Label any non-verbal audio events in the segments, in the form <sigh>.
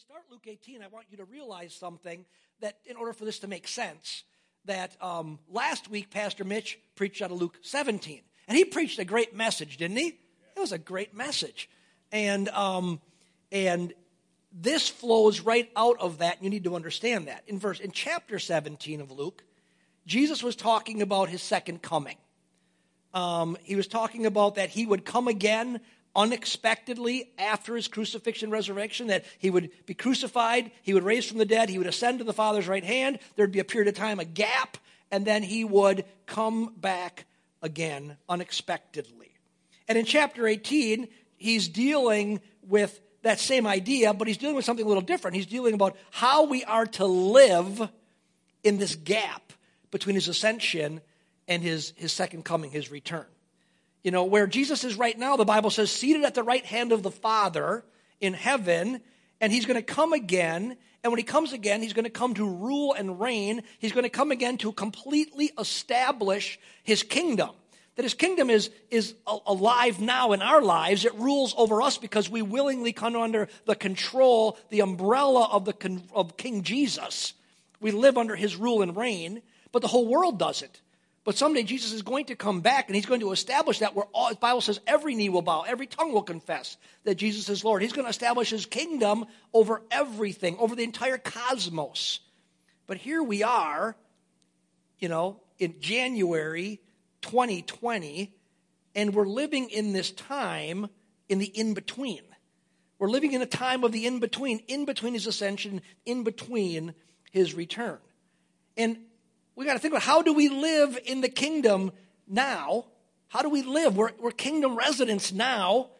start Luke 18, I want you to realize something that in order for this to make sense, that um, last week Pastor Mitch preached out of Luke 17. And he preached a great message, didn't he? It was a great message. And, um, and this flows right out of that. You need to understand that. In verse in chapter 17 of Luke, Jesus was talking about his second coming. Um, he was talking about that he would come again unexpectedly after his crucifixion resurrection, that he would be crucified, he would raise from the dead, he would ascend to the Father's right hand, there'd be a period of time, a gap, and then he would come back again unexpectedly. And in chapter 18, he's dealing with that same idea, but he's dealing with something a little different. He's dealing about how we are to live in this gap between his ascension and his, his second coming, his return. You know, where Jesus is right now, the Bible says, seated at the right hand of the Father in heaven, and he's going to come again. And when he comes again, he's going to come to rule and reign. He's going to come again to completely establish his kingdom. That his kingdom is, is alive now in our lives. It rules over us because we willingly come under the control, the umbrella of, the, of King Jesus. We live under his rule and reign, but the whole world doesn't. But someday Jesus is going to come back and he's going to establish that where all, the Bible says every knee will bow, every tongue will confess that Jesus is Lord. He's going to establish his kingdom over everything, over the entire cosmos. But here we are, you know, in January 2020, and we're living in this time in the in between. We're living in a time of the in between, in between his ascension, in between his return. And we got to think about how do we live in the kingdom now? How do we live? We're, we're kingdom residents now,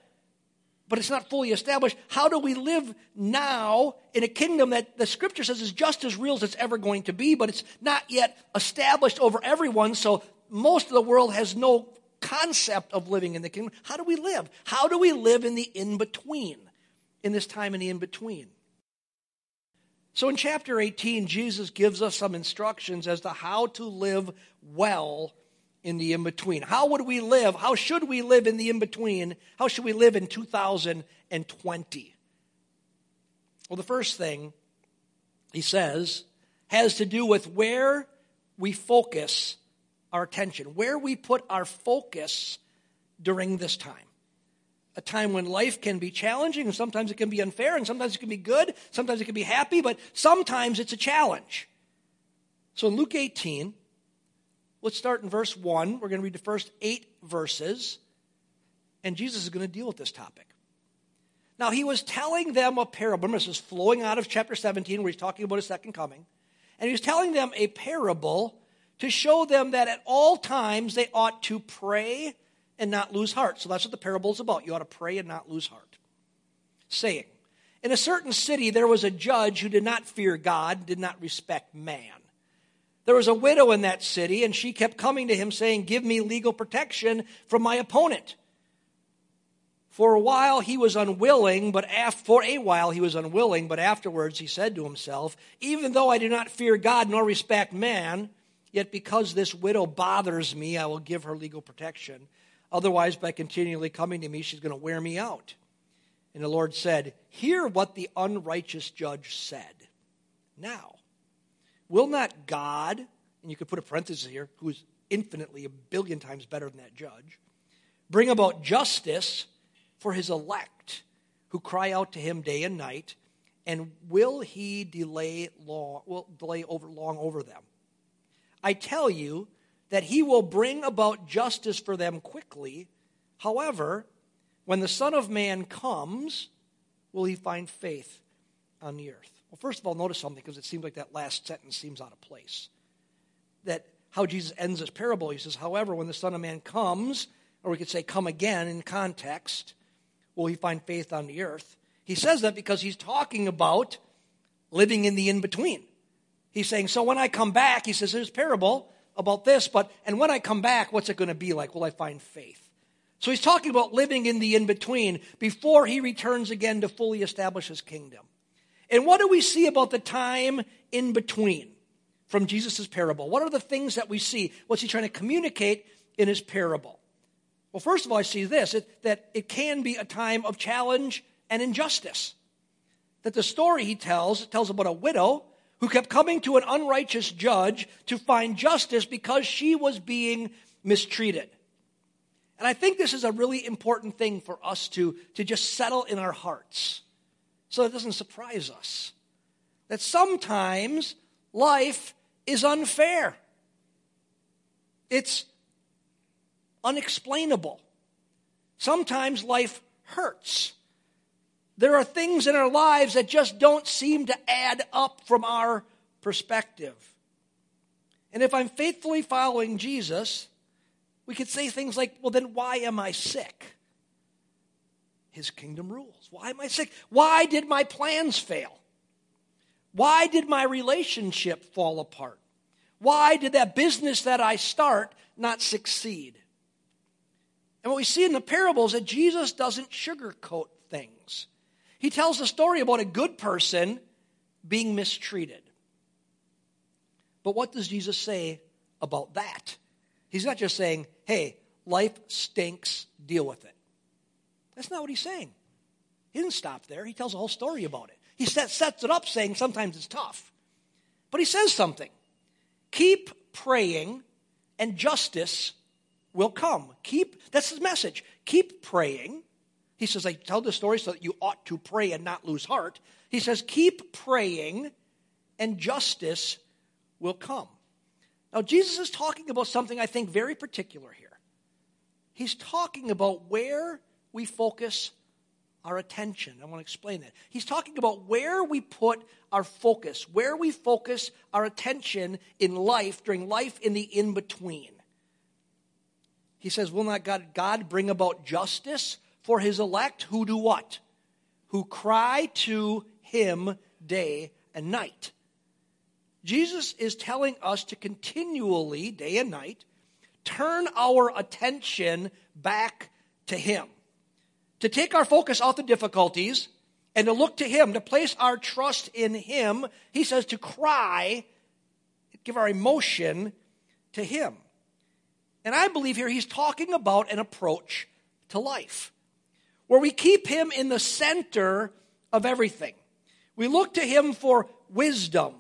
but it's not fully established. How do we live now in a kingdom that the scripture says is just as real as it's ever going to be, but it's not yet established over everyone, so most of the world has no concept of living in the kingdom. How do we live? How do we live in the in between, in this time in the in between? So in chapter 18, Jesus gives us some instructions as to how to live well in the in between. How would we live? How should we live in the in between? How should we live in 2020? Well, the first thing he says has to do with where we focus our attention, where we put our focus during this time. A time when life can be challenging, and sometimes it can be unfair, and sometimes it can be good, sometimes it can be happy, but sometimes it's a challenge. So in Luke 18, let's start in verse 1. We're going to read the first eight verses, and Jesus is going to deal with this topic. Now, he was telling them a parable. This is flowing out of chapter 17, where he's talking about his second coming. And he was telling them a parable to show them that at all times they ought to pray and not lose heart. So that's what the parable is about. You ought to pray and not lose heart. Saying, In a certain city there was a judge who did not fear God, did not respect man. There was a widow in that city, and she kept coming to him saying, Give me legal protection from my opponent. For a while he was unwilling, but af- for a while he was unwilling, but afterwards he said to himself, Even though I do not fear God nor respect man, Yet because this widow bothers me, I will give her legal protection. Otherwise, by continually coming to me, she's going to wear me out. And the Lord said, Hear what the unrighteous judge said. Now, will not God, and you could put a parenthesis here, who's infinitely a billion times better than that judge, bring about justice for his elect who cry out to him day and night? And will he delay long, will delay over long over them? I tell you that he will bring about justice for them quickly. However, when the Son of Man comes, will he find faith on the earth? Well, first of all, notice something because it seems like that last sentence seems out of place. That how Jesus ends this parable, he says, however, when the Son of Man comes, or we could say come again in context, will he find faith on the earth? He says that because he's talking about living in the in between. He's saying, so when I come back, he says, there's parable about this, but, and when I come back, what's it going to be like? Will I find faith? So he's talking about living in the in between before he returns again to fully establish his kingdom. And what do we see about the time in between from Jesus' parable? What are the things that we see? What's he trying to communicate in his parable? Well, first of all, I see this it, that it can be a time of challenge and injustice. that the story he tells tells about a widow who kept coming to an unrighteous judge to find justice because she was being mistreated. And I think this is a really important thing for us to, to just settle in our hearts so it doesn't surprise us. That sometimes life is unfair, it's unexplainable. Sometimes life hurts. There are things in our lives that just don't seem to add up from our perspective. And if I'm faithfully following Jesus, we could say things like, well, then why am I sick? His kingdom rules. Why am I sick? Why did my plans fail? Why did my relationship fall apart? Why did that business that I start not succeed? And what we see in the parables is that Jesus doesn't sugarcoat things. He tells a story about a good person being mistreated. But what does Jesus say about that? He's not just saying, hey, life stinks, deal with it. That's not what he's saying. He didn't stop there. He tells a whole story about it. He sets it up saying sometimes it's tough. But he says something keep praying, and justice will come. Keep, that's his message. Keep praying. He says, I tell the story so that you ought to pray and not lose heart. He says, keep praying, and justice will come. Now, Jesus is talking about something I think very particular here. He's talking about where we focus our attention. I want to explain that. He's talking about where we put our focus, where we focus our attention in life, during life in the in between. He says, Will not God, God bring about justice for his elect who do what? Who cry to him day and night. Jesus is telling us to continually, day and night, turn our attention back to Him. To take our focus off the difficulties and to look to Him, to place our trust in Him. He says to cry, give our emotion to Him. And I believe here He's talking about an approach to life where we keep Him in the center of everything. We look to Him for wisdom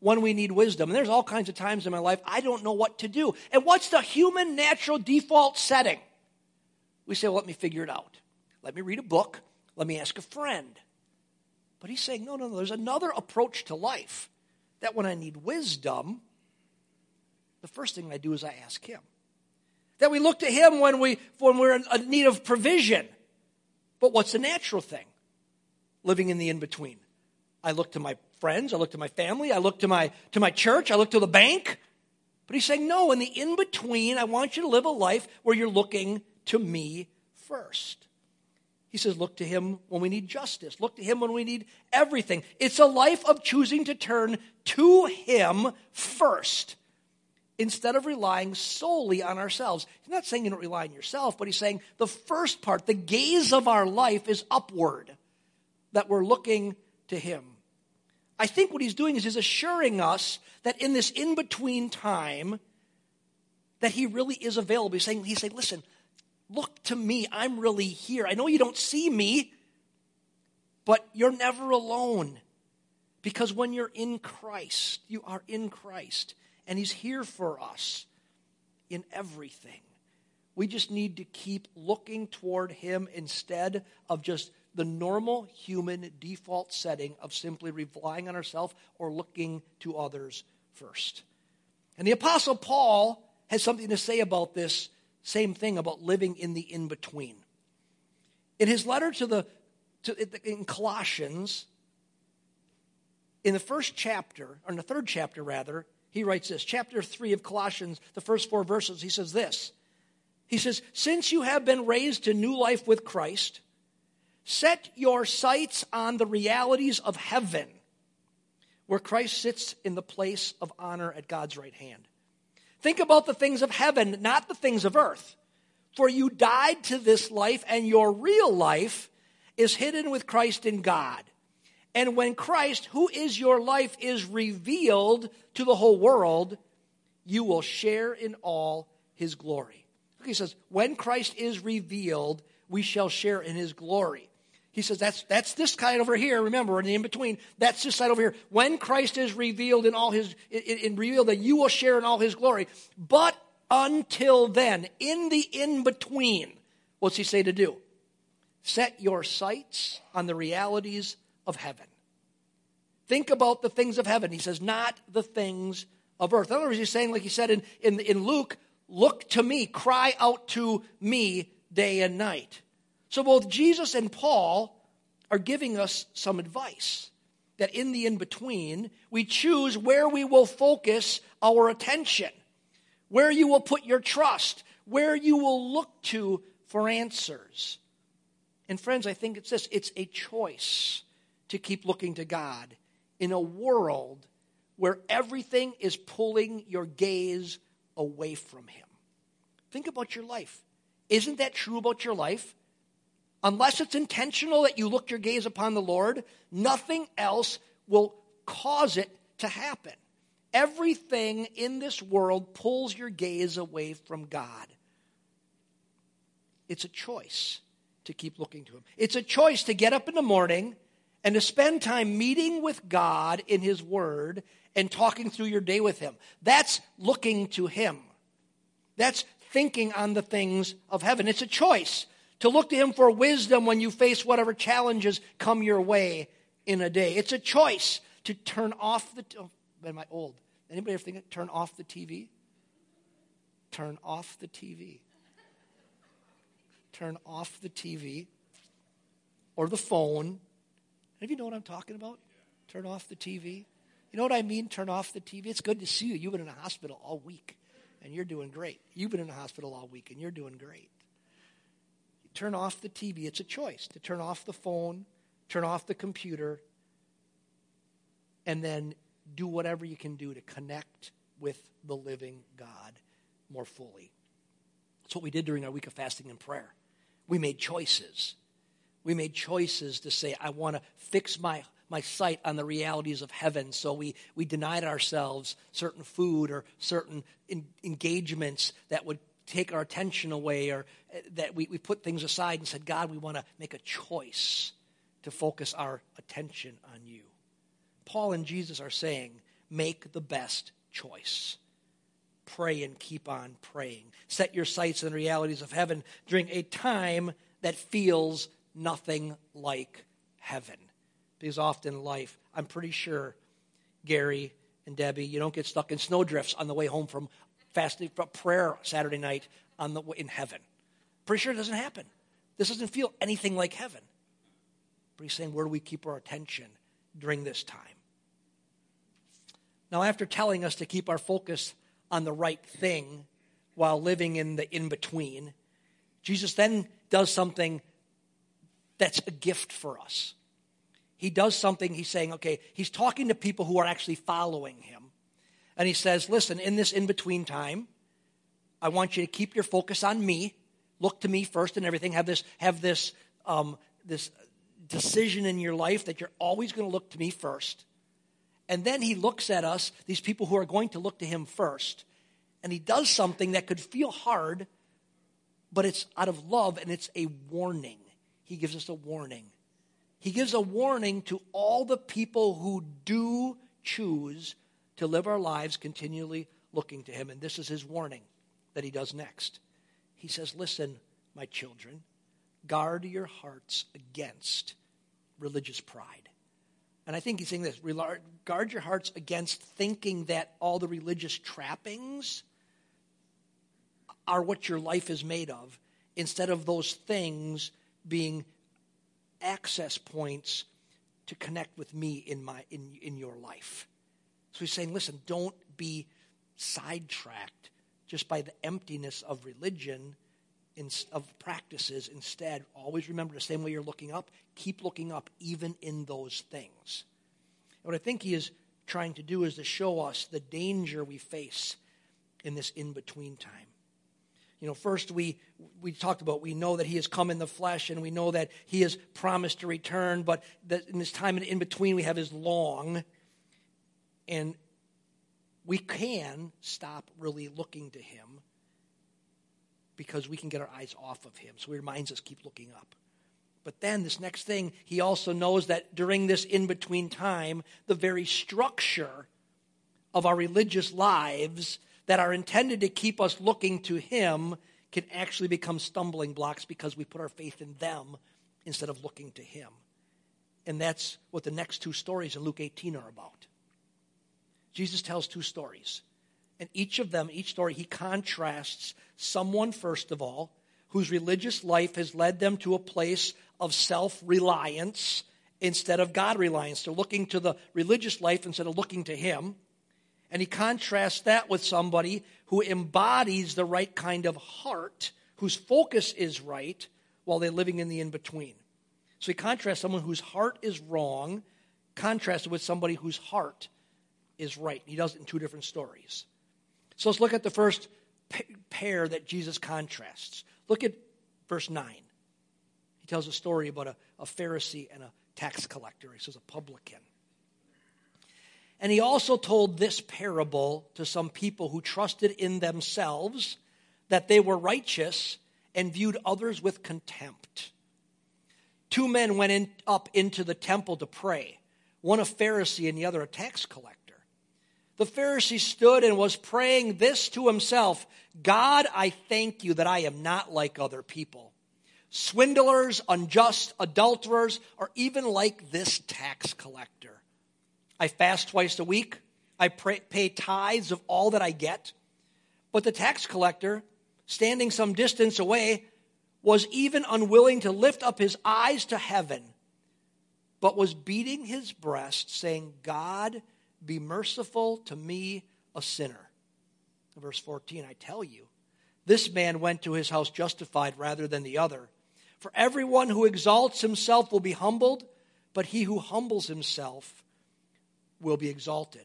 when we need wisdom. And there's all kinds of times in my life I don't know what to do. And what's the human natural default setting? We say, well, let me figure it out. Let me read a book. Let me ask a friend. But he's saying, no, no, no. There's another approach to life that when I need wisdom, the first thing I do is I ask him. That we look to him when, we, when we're in need of provision. But what's the natural thing? Living in the in between. I look to my friends, I look to my family, I look to my, to my church, I look to the bank. But he's saying, no, in the in between, I want you to live a life where you're looking to me first. He says, look to him when we need justice. Look to him when we need everything. It's a life of choosing to turn to him first instead of relying solely on ourselves. He's not saying you don't rely on yourself, but he's saying the first part, the gaze of our life is upward, that we're looking to him. I think what he's doing is he's assuring us that in this in between time, that he really is available. He's saying, he's saying, listen, look to me. I'm really here. I know you don't see me, but you're never alone. Because when you're in Christ, you are in Christ, and he's here for us in everything. We just need to keep looking toward him instead of just the normal human default setting of simply relying on ourselves or looking to others first. And the Apostle Paul has something to say about this same thing about living in the in between. In his letter to the to, in Colossians, in the first chapter, or in the third chapter rather, he writes this. Chapter 3 of Colossians, the first four verses, he says this. He says, Since you have been raised to new life with Christ, Set your sights on the realities of heaven, where Christ sits in the place of honor at God's right hand. Think about the things of heaven, not the things of earth. For you died to this life, and your real life is hidden with Christ in God. And when Christ, who is your life, is revealed to the whole world, you will share in all his glory. He says, when Christ is revealed, we shall share in his glory. He says that's, that's this side over here. Remember, in the in between, that's this side over here. When Christ is revealed in all his, in, in revealed that you will share in all his glory. But until then, in the in between, what's he say to do? Set your sights on the realities of heaven. Think about the things of heaven. He says, not the things of earth. In other words, he's saying, like he said in, in, in Luke, look to me, cry out to me day and night. So both Jesus and Paul are giving us some advice that in the in between, we choose where we will focus our attention, where you will put your trust, where you will look to for answers. And friends, I think it's this it's a choice to keep looking to God in a world where everything is pulling your gaze away from Him. Think about your life. Isn't that true about your life? Unless it's intentional that you look your gaze upon the Lord, nothing else will cause it to happen. Everything in this world pulls your gaze away from God. It's a choice to keep looking to Him. It's a choice to get up in the morning and to spend time meeting with God in His Word and talking through your day with Him. That's looking to Him. That's thinking on the things of heaven. It's a choice to look to Him for wisdom when you face whatever challenges come your way in a day. It's a choice to turn off the. Oh, am I old? Anybody ever think turn off the TV? Turn off the TV. Turn off the TV or the phone. Of you know what I'm talking about? Turn off the TV. You know what I mean? Turn off the TV. It's good to see you. You've been in a hospital all week and you're doing great. You've been in the hospital all week and you're doing great. Turn off the TV. It's a choice to turn off the phone, turn off the computer, and then do whatever you can do to connect with the living God more fully. That's what we did during our week of fasting and prayer. We made choices. We made choices to say, I want to fix my my sight on the realities of heaven. So we, we denied ourselves certain food or certain in, engagements that would take our attention away or uh, that we, we put things aside and said, God, we want to make a choice to focus our attention on you. Paul and Jesus are saying, make the best choice. Pray and keep on praying. Set your sights on the realities of heaven during a time that feels nothing like heaven because often life, I'm pretty sure, Gary and Debbie, you don't get stuck in snowdrifts on the way home from fasting from prayer Saturday night on the in heaven. Pretty sure it doesn't happen. This doesn't feel anything like heaven. But he's saying, where do we keep our attention during this time? Now, after telling us to keep our focus on the right thing while living in the in between, Jesus then does something that's a gift for us he does something, he's saying, okay, he's talking to people who are actually following him. And he says, listen, in this in between time, I want you to keep your focus on me. Look to me first and everything. Have this, have this, um, this decision in your life that you're always going to look to me first. And then he looks at us, these people who are going to look to him first, and he does something that could feel hard, but it's out of love and it's a warning. He gives us a warning. He gives a warning to all the people who do choose to live our lives continually looking to Him. And this is His warning that He does next. He says, Listen, my children, guard your hearts against religious pride. And I think he's saying this guard your hearts against thinking that all the religious trappings are what your life is made of, instead of those things being access points to connect with me in, my, in, in your life. So he's saying, listen, don't be sidetracked just by the emptiness of religion, in, of practices. Instead, always remember the same way you're looking up, keep looking up even in those things. And what I think he is trying to do is to show us the danger we face in this in between time. You know, first we we talked about we know that he has come in the flesh and we know that he has promised to return, but that in this time in between we have his long and we can stop really looking to him because we can get our eyes off of him. So he reminds us keep looking up. But then, this next thing, he also knows that during this in between time, the very structure of our religious lives that are intended to keep us looking to him can actually become stumbling blocks because we put our faith in them instead of looking to him. And that's what the next two stories in Luke 18 are about. Jesus tells two stories. And each of them, each story, he contrasts someone, first of all, whose religious life has led them to a place of self reliance instead of God reliance. They're looking to the religious life instead of looking to Him. And he contrasts that with somebody who embodies the right kind of heart, whose focus is right, while they're living in the in between. So he contrasts someone whose heart is wrong, contrasted with somebody whose heart is right. He does it in two different stories. So let's look at the first pair that Jesus contrasts. Look at verse 9. He tells a story about a, a Pharisee and a tax collector. He says, a publican. And he also told this parable to some people who trusted in themselves that they were righteous and viewed others with contempt. Two men went in, up into the temple to pray, one a Pharisee and the other a tax collector. The Pharisee stood and was praying this to himself God, I thank you that I am not like other people swindlers, unjust, adulterers, or even like this tax collector. I fast twice a week. I pray, pay tithes of all that I get. But the tax collector, standing some distance away, was even unwilling to lift up his eyes to heaven, but was beating his breast, saying, God, be merciful to me, a sinner. Verse 14, I tell you, this man went to his house justified rather than the other. For everyone who exalts himself will be humbled, but he who humbles himself will be exalted.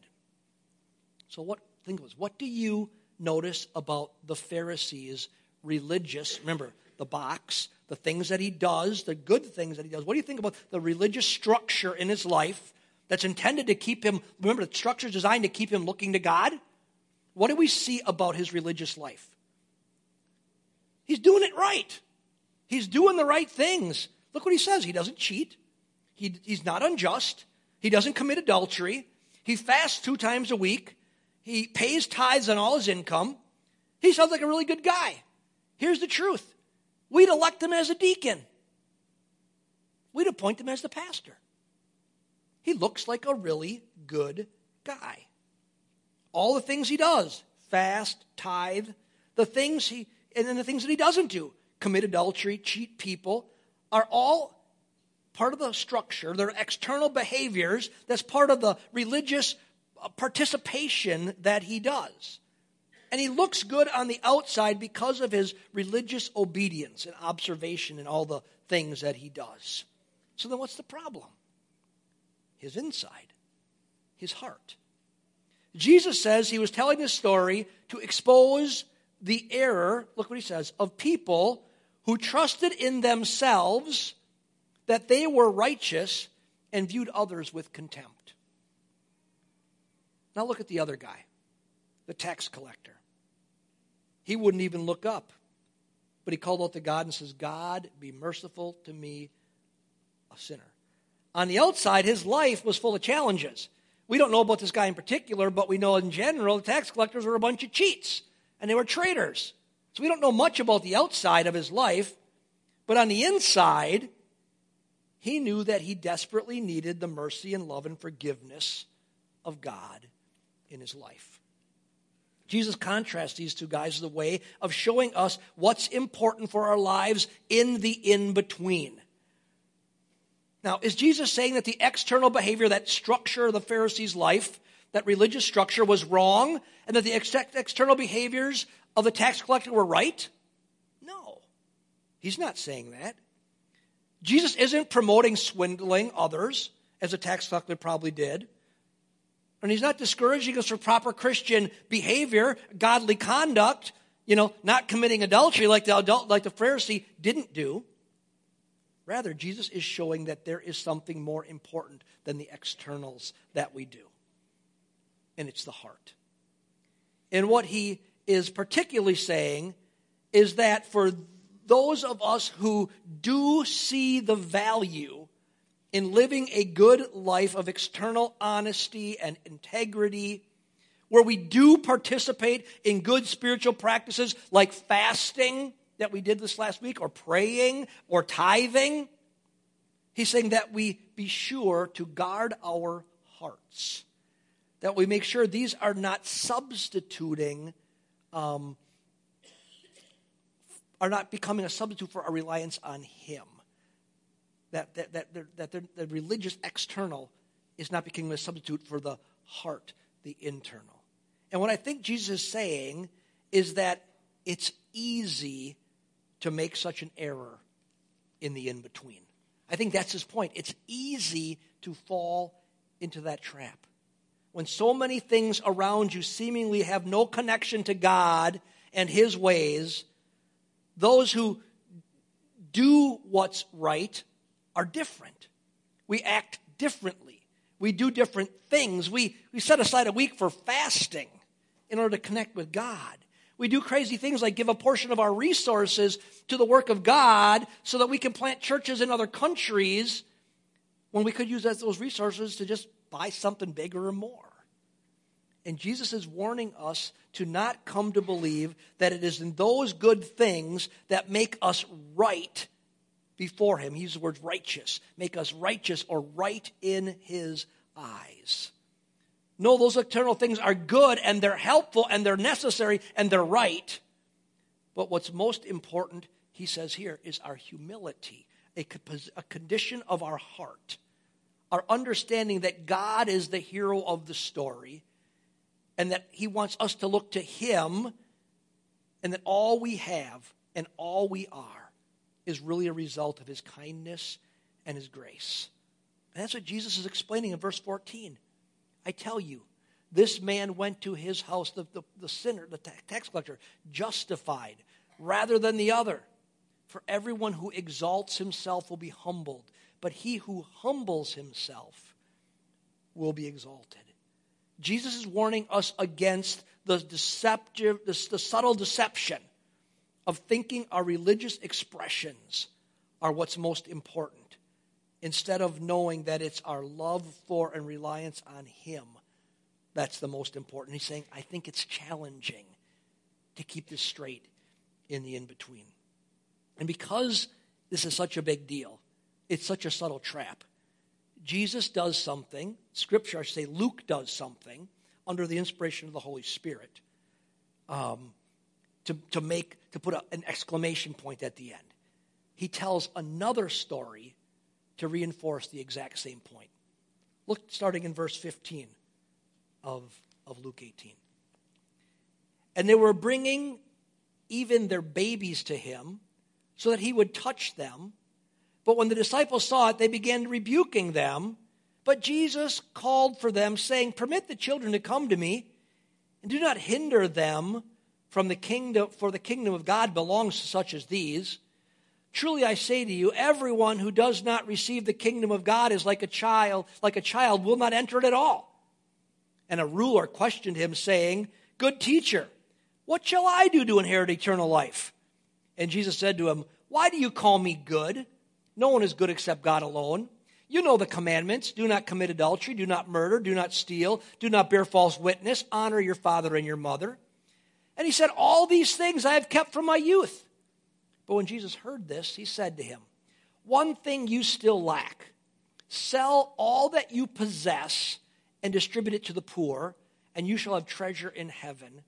So, what, think this, what do you notice about the Pharisees' religious, remember, the box, the things that he does, the good things that he does? What do you think about the religious structure in his life that's intended to keep him, remember, the structure is designed to keep him looking to God. What do we see about his religious life? He's doing it right. He's doing the right things. Look what he says. He doesn't cheat. He, he's not unjust. He doesn't commit adultery. He fasts two times a week. He pays tithes on all his income. He sounds like a really good guy. Here's the truth we'd elect him as a deacon, we'd appoint him as the pastor. He looks like a really good guy. All the things he does fast, tithe, the things he, and then the things that he doesn't do commit adultery, cheat people are all part of the structure. They're external behaviors that's part of the religious uh, participation that he does. And he looks good on the outside because of his religious obedience and observation and all the things that he does. So then what's the problem? his inside, his heart. Jesus says he was telling this story to expose the error, look what he says, of people who trusted in themselves that they were righteous and viewed others with contempt. Now look at the other guy, the tax collector. He wouldn't even look up, but he called out to God and says, God, be merciful to me, a sinner. On the outside, his life was full of challenges. We don't know about this guy in particular, but we know in general the tax collectors were a bunch of cheats and they were traitors. So we don't know much about the outside of his life, but on the inside, he knew that he desperately needed the mercy and love and forgiveness of God in his life. Jesus contrasts these two guys as a way of showing us what's important for our lives in the in between. Now, is Jesus saying that the external behavior, that structure of the Pharisees' life, that religious structure was wrong, and that the ex- external behaviors of the tax collector were right? No. He's not saying that. Jesus isn't promoting swindling others, as a tax collector probably did. And he's not discouraging us for proper Christian behavior, godly conduct, you know, not committing adultery like the adult, like the Pharisee didn't do. Rather, Jesus is showing that there is something more important than the externals that we do, and it's the heart. And what he is particularly saying is that for those of us who do see the value in living a good life of external honesty and integrity, where we do participate in good spiritual practices like fasting that we did this last week, or praying, or tithing. He's saying that we be sure to guard our hearts, that we make sure these are not substituting, um, are not becoming a substitute for our reliance on Him that, that, that, that the religious external is not becoming a substitute for the heart, the internal. And what I think Jesus is saying is that it's easy to make such an error in the in between. I think that's his point. It's easy to fall into that trap. When so many things around you seemingly have no connection to God and his ways, those who do what's right are different. We act differently. We do different things. We, we set aside a week for fasting in order to connect with God. We do crazy things like give a portion of our resources to the work of God so that we can plant churches in other countries when we could use those resources to just buy something bigger or more. And Jesus is warning us to not come to believe that it is in those good things that make us right before him. He uses the word righteous, make us righteous or right in his eyes. No, those external things are good and they're helpful and they're necessary and they're right. But what's most important, he says here, is our humility, a, a condition of our heart, our understanding that God is the hero of the story and that he wants us to look to him and that all we have and all we are is really a result of his kindness and his grace. And that's what Jesus is explaining in verse 14. I tell you, this man went to his house, the, the, the sinner, the tax collector, justified rather than the other. For everyone who exalts himself will be humbled, but he who humbles himself will be exalted. Jesus is warning us against the deceptive, the, the subtle deception of thinking our religious expressions are what's most important, instead of knowing that it's our love for and reliance on Him that's the most important. He's saying, I think it's challenging to keep this straight in the in between. And because this is such a big deal, it's such a subtle trap. Jesus does something, Scripture, I say Luke does something under the inspiration of the Holy Spirit. Um, to, to make to put a, an exclamation point at the end. He tells another story to reinforce the exact same point. Look, starting in verse 15 of, of Luke 18. And they were bringing even their babies to him so that he would touch them. But when the disciples saw it, they began rebuking them. But Jesus called for them, saying, Permit the children to come to me, and do not hinder them, from the kingdom for the kingdom of God belongs to such as these. Truly I say to you, everyone who does not receive the kingdom of God is like a child, like a child will not enter it at all. And a ruler questioned him, saying, Good teacher, what shall I do to inherit eternal life? And Jesus said to him, Why do you call me good? No one is good except God alone. You know the commandments do not commit adultery, do not murder, do not steal, do not bear false witness, honor your father and your mother. And he said, All these things I have kept from my youth. But when Jesus heard this, he said to him, One thing you still lack sell all that you possess and distribute it to the poor, and you shall have treasure in heaven,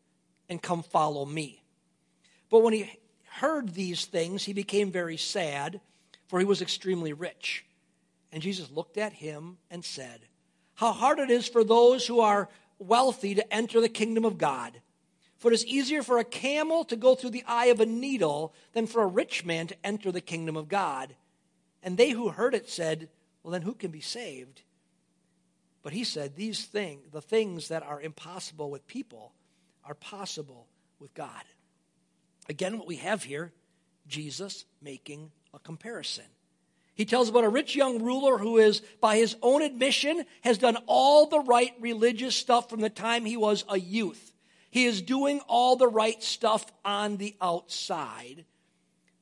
and come follow me. But when he heard these things, he became very sad, for he was extremely rich. And Jesus looked at him and said, How hard it is for those who are wealthy to enter the kingdom of God. For it is easier for a camel to go through the eye of a needle than for a rich man to enter the kingdom of God. And they who heard it said, Well, then who can be saved? But he said, These things, the things that are impossible with people, are possible with God. Again, what we have here, Jesus making a comparison. He tells about a rich young ruler who is, by his own admission, has done all the right religious stuff from the time he was a youth. He is doing all the right stuff on the outside,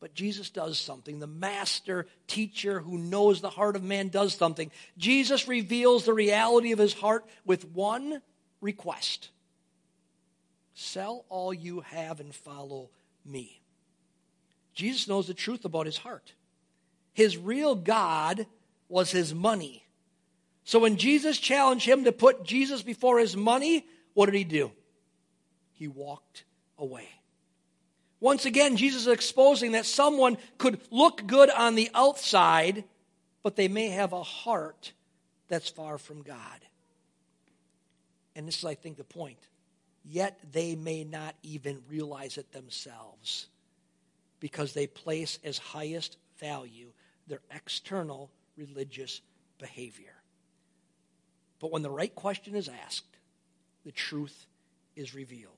But Jesus does something. The master teacher who knows the heart of man does something. Jesus reveals the reality of his heart with one request Sell all you have and follow me. Jesus knows the truth about his heart. His real God was his money. So when Jesus challenged him to put Jesus before his money, what did he do? He walked away. Once again, Jesus is exposing that someone could look good on the outside, but they may have a heart that's far from God. And this is, I think, the point. Yet they may not even realize it themselves because they place as highest value their external religious behavior. But when the right question is asked, the truth is revealed.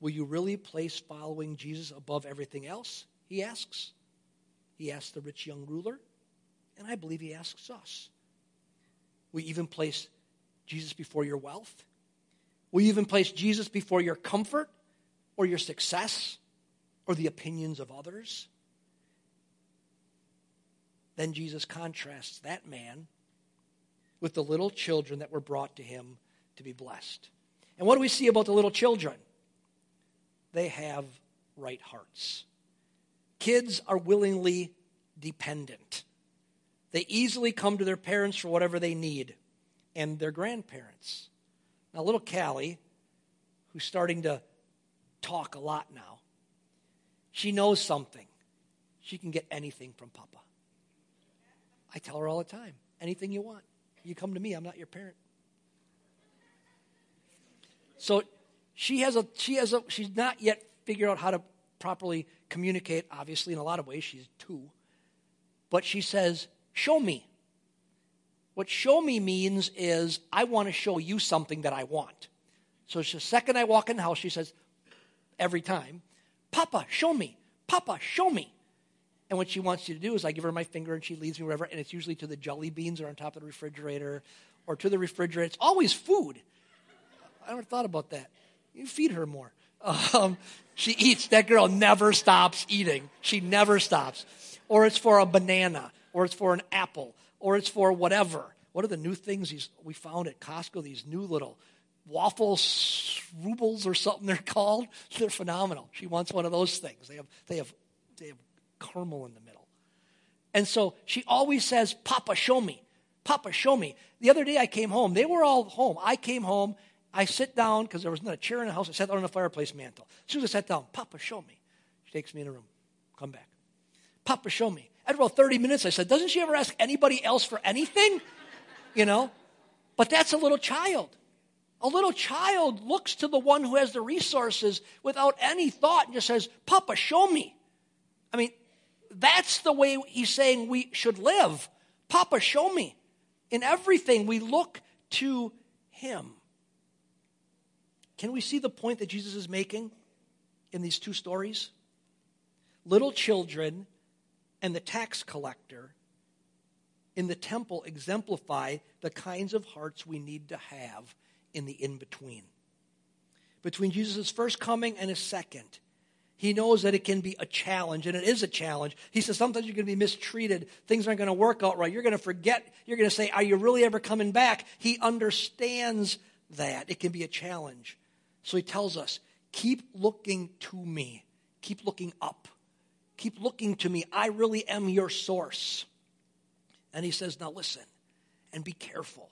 Will you really place following Jesus above everything else? He asks. He asks the rich young ruler, and I believe he asks us. Will you even place Jesus before your wealth? Will you even place Jesus before your comfort or your success or the opinions of others? Then Jesus contrasts that man with the little children that were brought to him to be blessed. And what do we see about the little children? they have right hearts. Kids are willingly dependent. They easily come to their parents for whatever they need and their grandparents. Now, little Callie, who's starting to talk a lot now, she knows something. She can get anything from Papa. I tell her all the time anything you want. You come to me, I'm not your parent. So she has a she has a she's not yet figured out how to properly communicate obviously in a lot of ways she's two but she says show me what show me means is i want to show you something that i want so the second i walk in the house she says every time papa show me papa show me and what she wants you to do is i give her my finger and she leads me wherever and it's usually to the jelly beans are on top of the refrigerator or to the refrigerator it's always food i never thought about that you feed her more. Um, she eats. That girl never stops eating. She never stops. Or it's for a banana, or it's for an apple, or it's for whatever. What are the new things we found at Costco? These new little waffle rubles or something they're called. <laughs> They're phenomenal. She wants one of those things. They have, they have, they have caramel in the middle. And so she always says, Papa, show me. Papa, show me. The other day I came home. They were all home. I came home I sit down because there was not a chair in the house. I sat down on the fireplace mantle. As soon as I sat down, Papa, show me. She takes me in a room. Come back. Papa, show me. After about 30 minutes, I said, Doesn't she ever ask anybody else for anything? You know? But that's a little child. A little child looks to the one who has the resources without any thought and just says, Papa, show me. I mean, that's the way he's saying we should live. Papa, show me. In everything, we look to him. Can we see the point that Jesus is making in these two stories? Little children and the tax collector in the temple exemplify the kinds of hearts we need to have in the in between. Between Jesus' first coming and his second, he knows that it can be a challenge, and it is a challenge. He says sometimes you're going to be mistreated. Things aren't going to work out right. You're going to forget. You're going to say, Are you really ever coming back? He understands that. It can be a challenge. So he tells us, keep looking to me. Keep looking up. Keep looking to me. I really am your source. And he says, now listen and be careful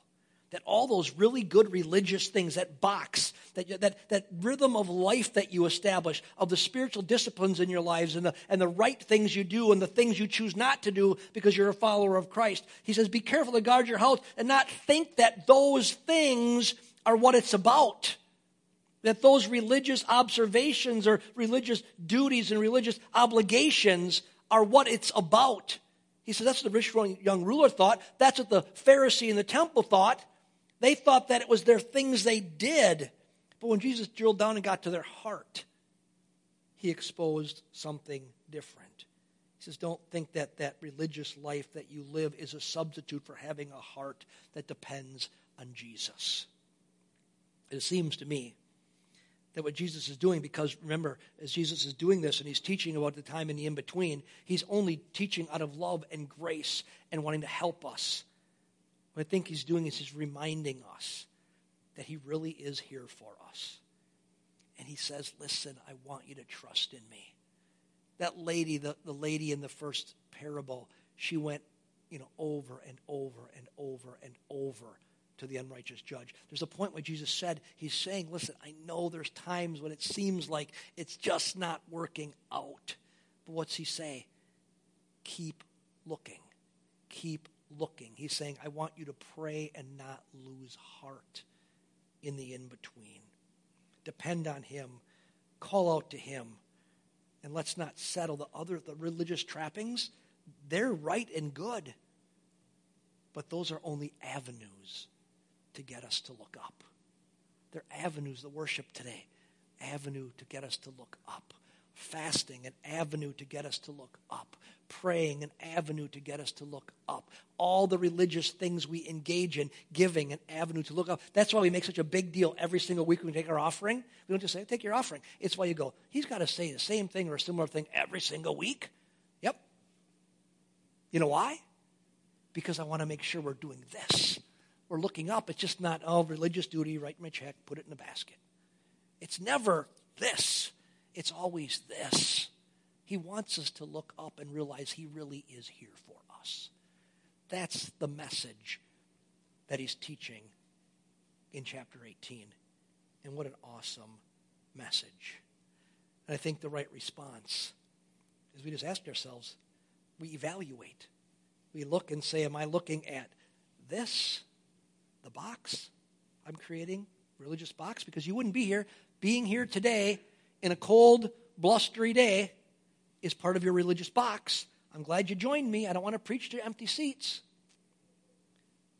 that all those really good religious things, that box, that, that, that rhythm of life that you establish, of the spiritual disciplines in your lives and the, and the right things you do and the things you choose not to do because you're a follower of Christ. He says, be careful to guard your health and not think that those things are what it's about that those religious observations or religious duties and religious obligations are what it's about. He said that's what the rich young ruler thought. That's what the Pharisee in the temple thought. They thought that it was their things they did. But when Jesus drilled down and got to their heart, he exposed something different. He says, Don't think that that religious life that you live is a substitute for having a heart that depends on Jesus. It seems to me that what Jesus is doing, because remember, as Jesus is doing this and he's teaching about the time in the in between, he's only teaching out of love and grace and wanting to help us. What I think he's doing is he's reminding us that he really is here for us. And he says, Listen, I want you to trust in me. That lady, the, the lady in the first parable, she went, you know, over and over and over and over to the unrighteous judge. There's a point where Jesus said, He's saying, Listen, I know there's times when it seems like it's just not working out. But what's He say? Keep looking. Keep looking. He's saying, I want you to pray and not lose heart in the in between. Depend on Him. Call out to Him. And let's not settle the other, the religious trappings. They're right and good. But those are only avenues to get us to look up. They're avenues, the worship today, avenue to get us to look up. Fasting, an avenue to get us to look up. Praying, an avenue to get us to look up. All the religious things we engage in, giving, an avenue to look up. That's why we make such a big deal every single week when we take our offering. We don't just say, take your offering. It's why you go, he's got to say the same thing or a similar thing every single week. Yep. You know why? Because I want to make sure we're doing this we're looking up. It's just not, oh, religious duty, write my check, put it in the basket. It's never this, it's always this. He wants us to look up and realize He really is here for us. That's the message that He's teaching in chapter 18. And what an awesome message. And I think the right response is we just ask ourselves, we evaluate. We look and say, Am I looking at this the box I'm creating, religious box, because you wouldn't be here. Being here today in a cold, blustery day is part of your religious box. I'm glad you joined me. I don't want to preach to empty seats.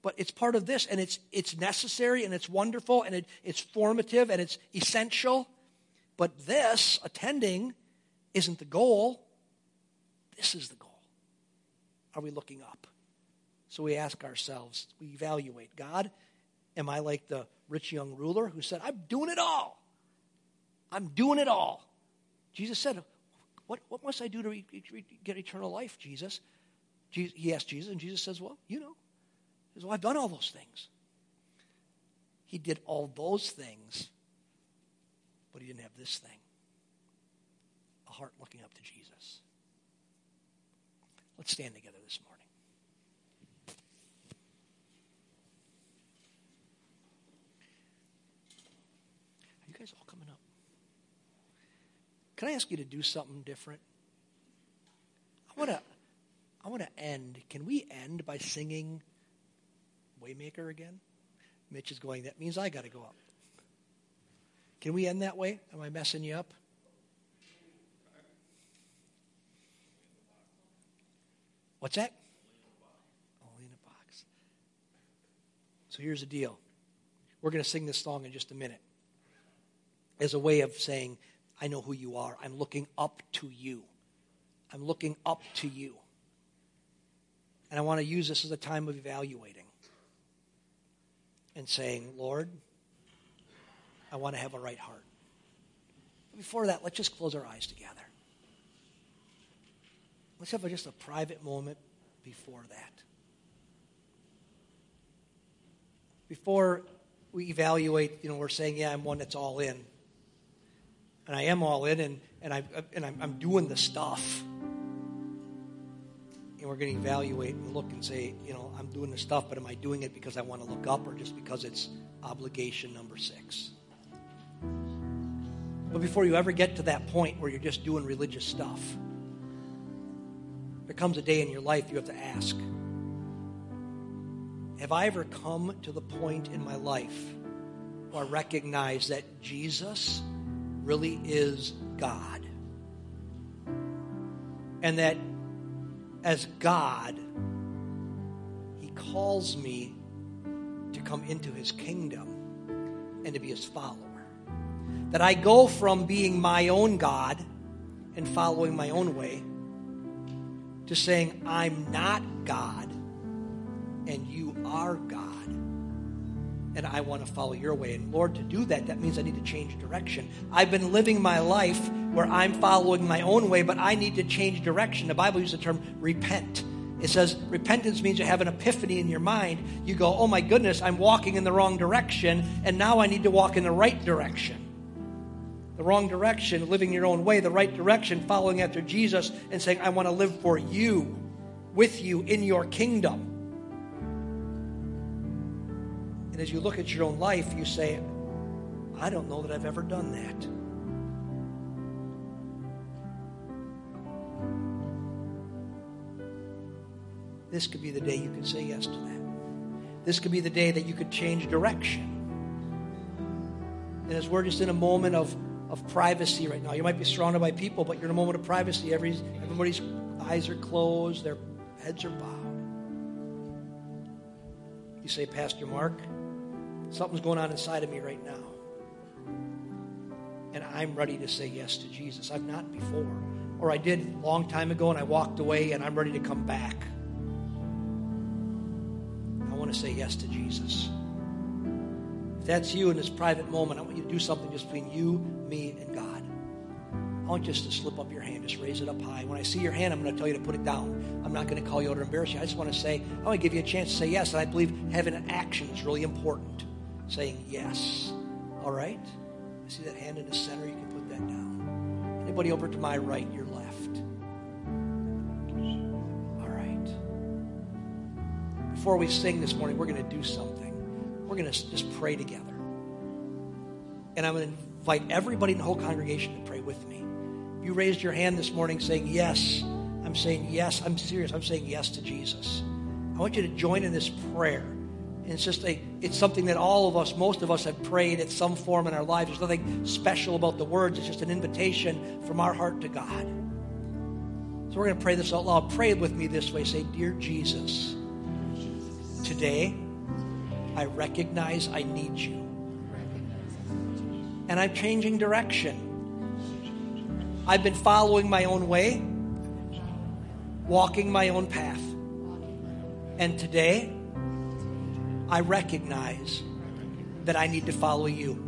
But it's part of this, and it's, it's necessary, and it's wonderful, and it, it's formative, and it's essential. But this, attending, isn't the goal. This is the goal. Are we looking up? So we ask ourselves, we evaluate God, am I like the rich young ruler who said, I'm doing it all? I'm doing it all. Jesus said, What, what must I do to re- re- get eternal life, Jesus? Jesus? He asked Jesus, and Jesus says, Well, you know. He says, Well, I've done all those things. He did all those things, but he didn't have this thing a heart looking up to Jesus. Let's stand together this morning. guys all coming up? Can I ask you to do something different? I want to I want to end. Can we end by singing Waymaker again? Mitch is going, that means I got to go up. Can we end that way? Am I messing you up? What's that? Only in a box. So here's the deal. We're going to sing this song in just a minute as a way of saying, I know who you are. I'm looking up to you. I'm looking up to you. And I want to use this as a time of evaluating and saying, Lord, I want to have a right heart. But before that, let's just close our eyes together. Let's have just a private moment before that. Before we evaluate, you know, we're saying, yeah, I'm one that's all in and I am all in, and, and, I, and I'm, I'm doing the stuff. And we're going to evaluate and look and say, you know, I'm doing the stuff, but am I doing it because I want to look up or just because it's obligation number six? But before you ever get to that point where you're just doing religious stuff, there comes a day in your life you have to ask Have I ever come to the point in my life where I recognize that Jesus really is God. And that as God, He calls me to come into His kingdom and to be His follower. That I go from being my own God and following my own way to saying, I'm not God and you are God. And I want to follow your way. And Lord, to do that, that means I need to change direction. I've been living my life where I'm following my own way, but I need to change direction. The Bible uses the term repent. It says repentance means you have an epiphany in your mind. You go, oh my goodness, I'm walking in the wrong direction, and now I need to walk in the right direction. The wrong direction, living your own way, the right direction, following after Jesus and saying, I want to live for you, with you in your kingdom. And as you look at your own life, you say, I don't know that I've ever done that. This could be the day you could say yes to that. This could be the day that you could change direction. And as we're just in a moment of, of privacy right now, you might be surrounded by people, but you're in a moment of privacy. Every, everybody's eyes are closed, their heads are bowed. You say, Pastor Mark, Something's going on inside of me right now. And I'm ready to say yes to Jesus. I've not before. Or I did a long time ago and I walked away and I'm ready to come back. I want to say yes to Jesus. If that's you in this private moment, I want you to do something just between you, me, and God. I want you just to slip up your hand, just raise it up high. When I see your hand, I'm going to tell you to put it down. I'm not going to call you out or embarrass you. I just want to say, I want to give you a chance to say yes. And I believe having an action is really important saying yes. All right? I see that hand in the center. You can put that down. Anybody over to my right, your left? All right. Before we sing this morning, we're going to do something. We're going to just pray together. And I'm going to invite everybody in the whole congregation to pray with me. You raised your hand this morning saying, Yes. I'm saying yes. I'm serious. I'm saying yes to Jesus. I want you to join in this prayer. And it's just a, it's something that all of us, most of us have prayed at some form in our lives. There's nothing special about the words. It's just an invitation from our heart to God. So we're going to pray this out loud. Pray with me this way. Say, Dear Jesus, today I recognize I need you. And I'm changing direction. I've been following my own way, walking my own path. And today, I recognize that I need to follow you.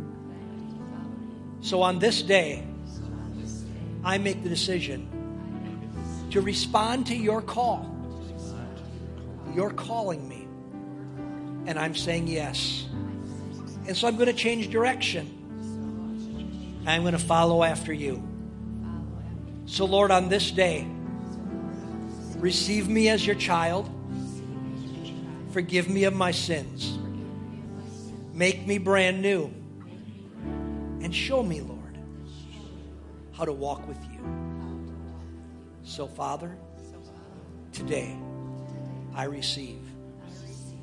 So on this day, I make the decision to respond to your call. You're calling me. And I'm saying yes. And so I'm going to change direction. I'm going to follow after you. So, Lord, on this day, receive me as your child. Forgive me of my sins. Make me brand new. And show me, Lord, how to walk with you. So, Father, today I receive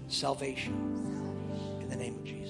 salvation in the name of Jesus.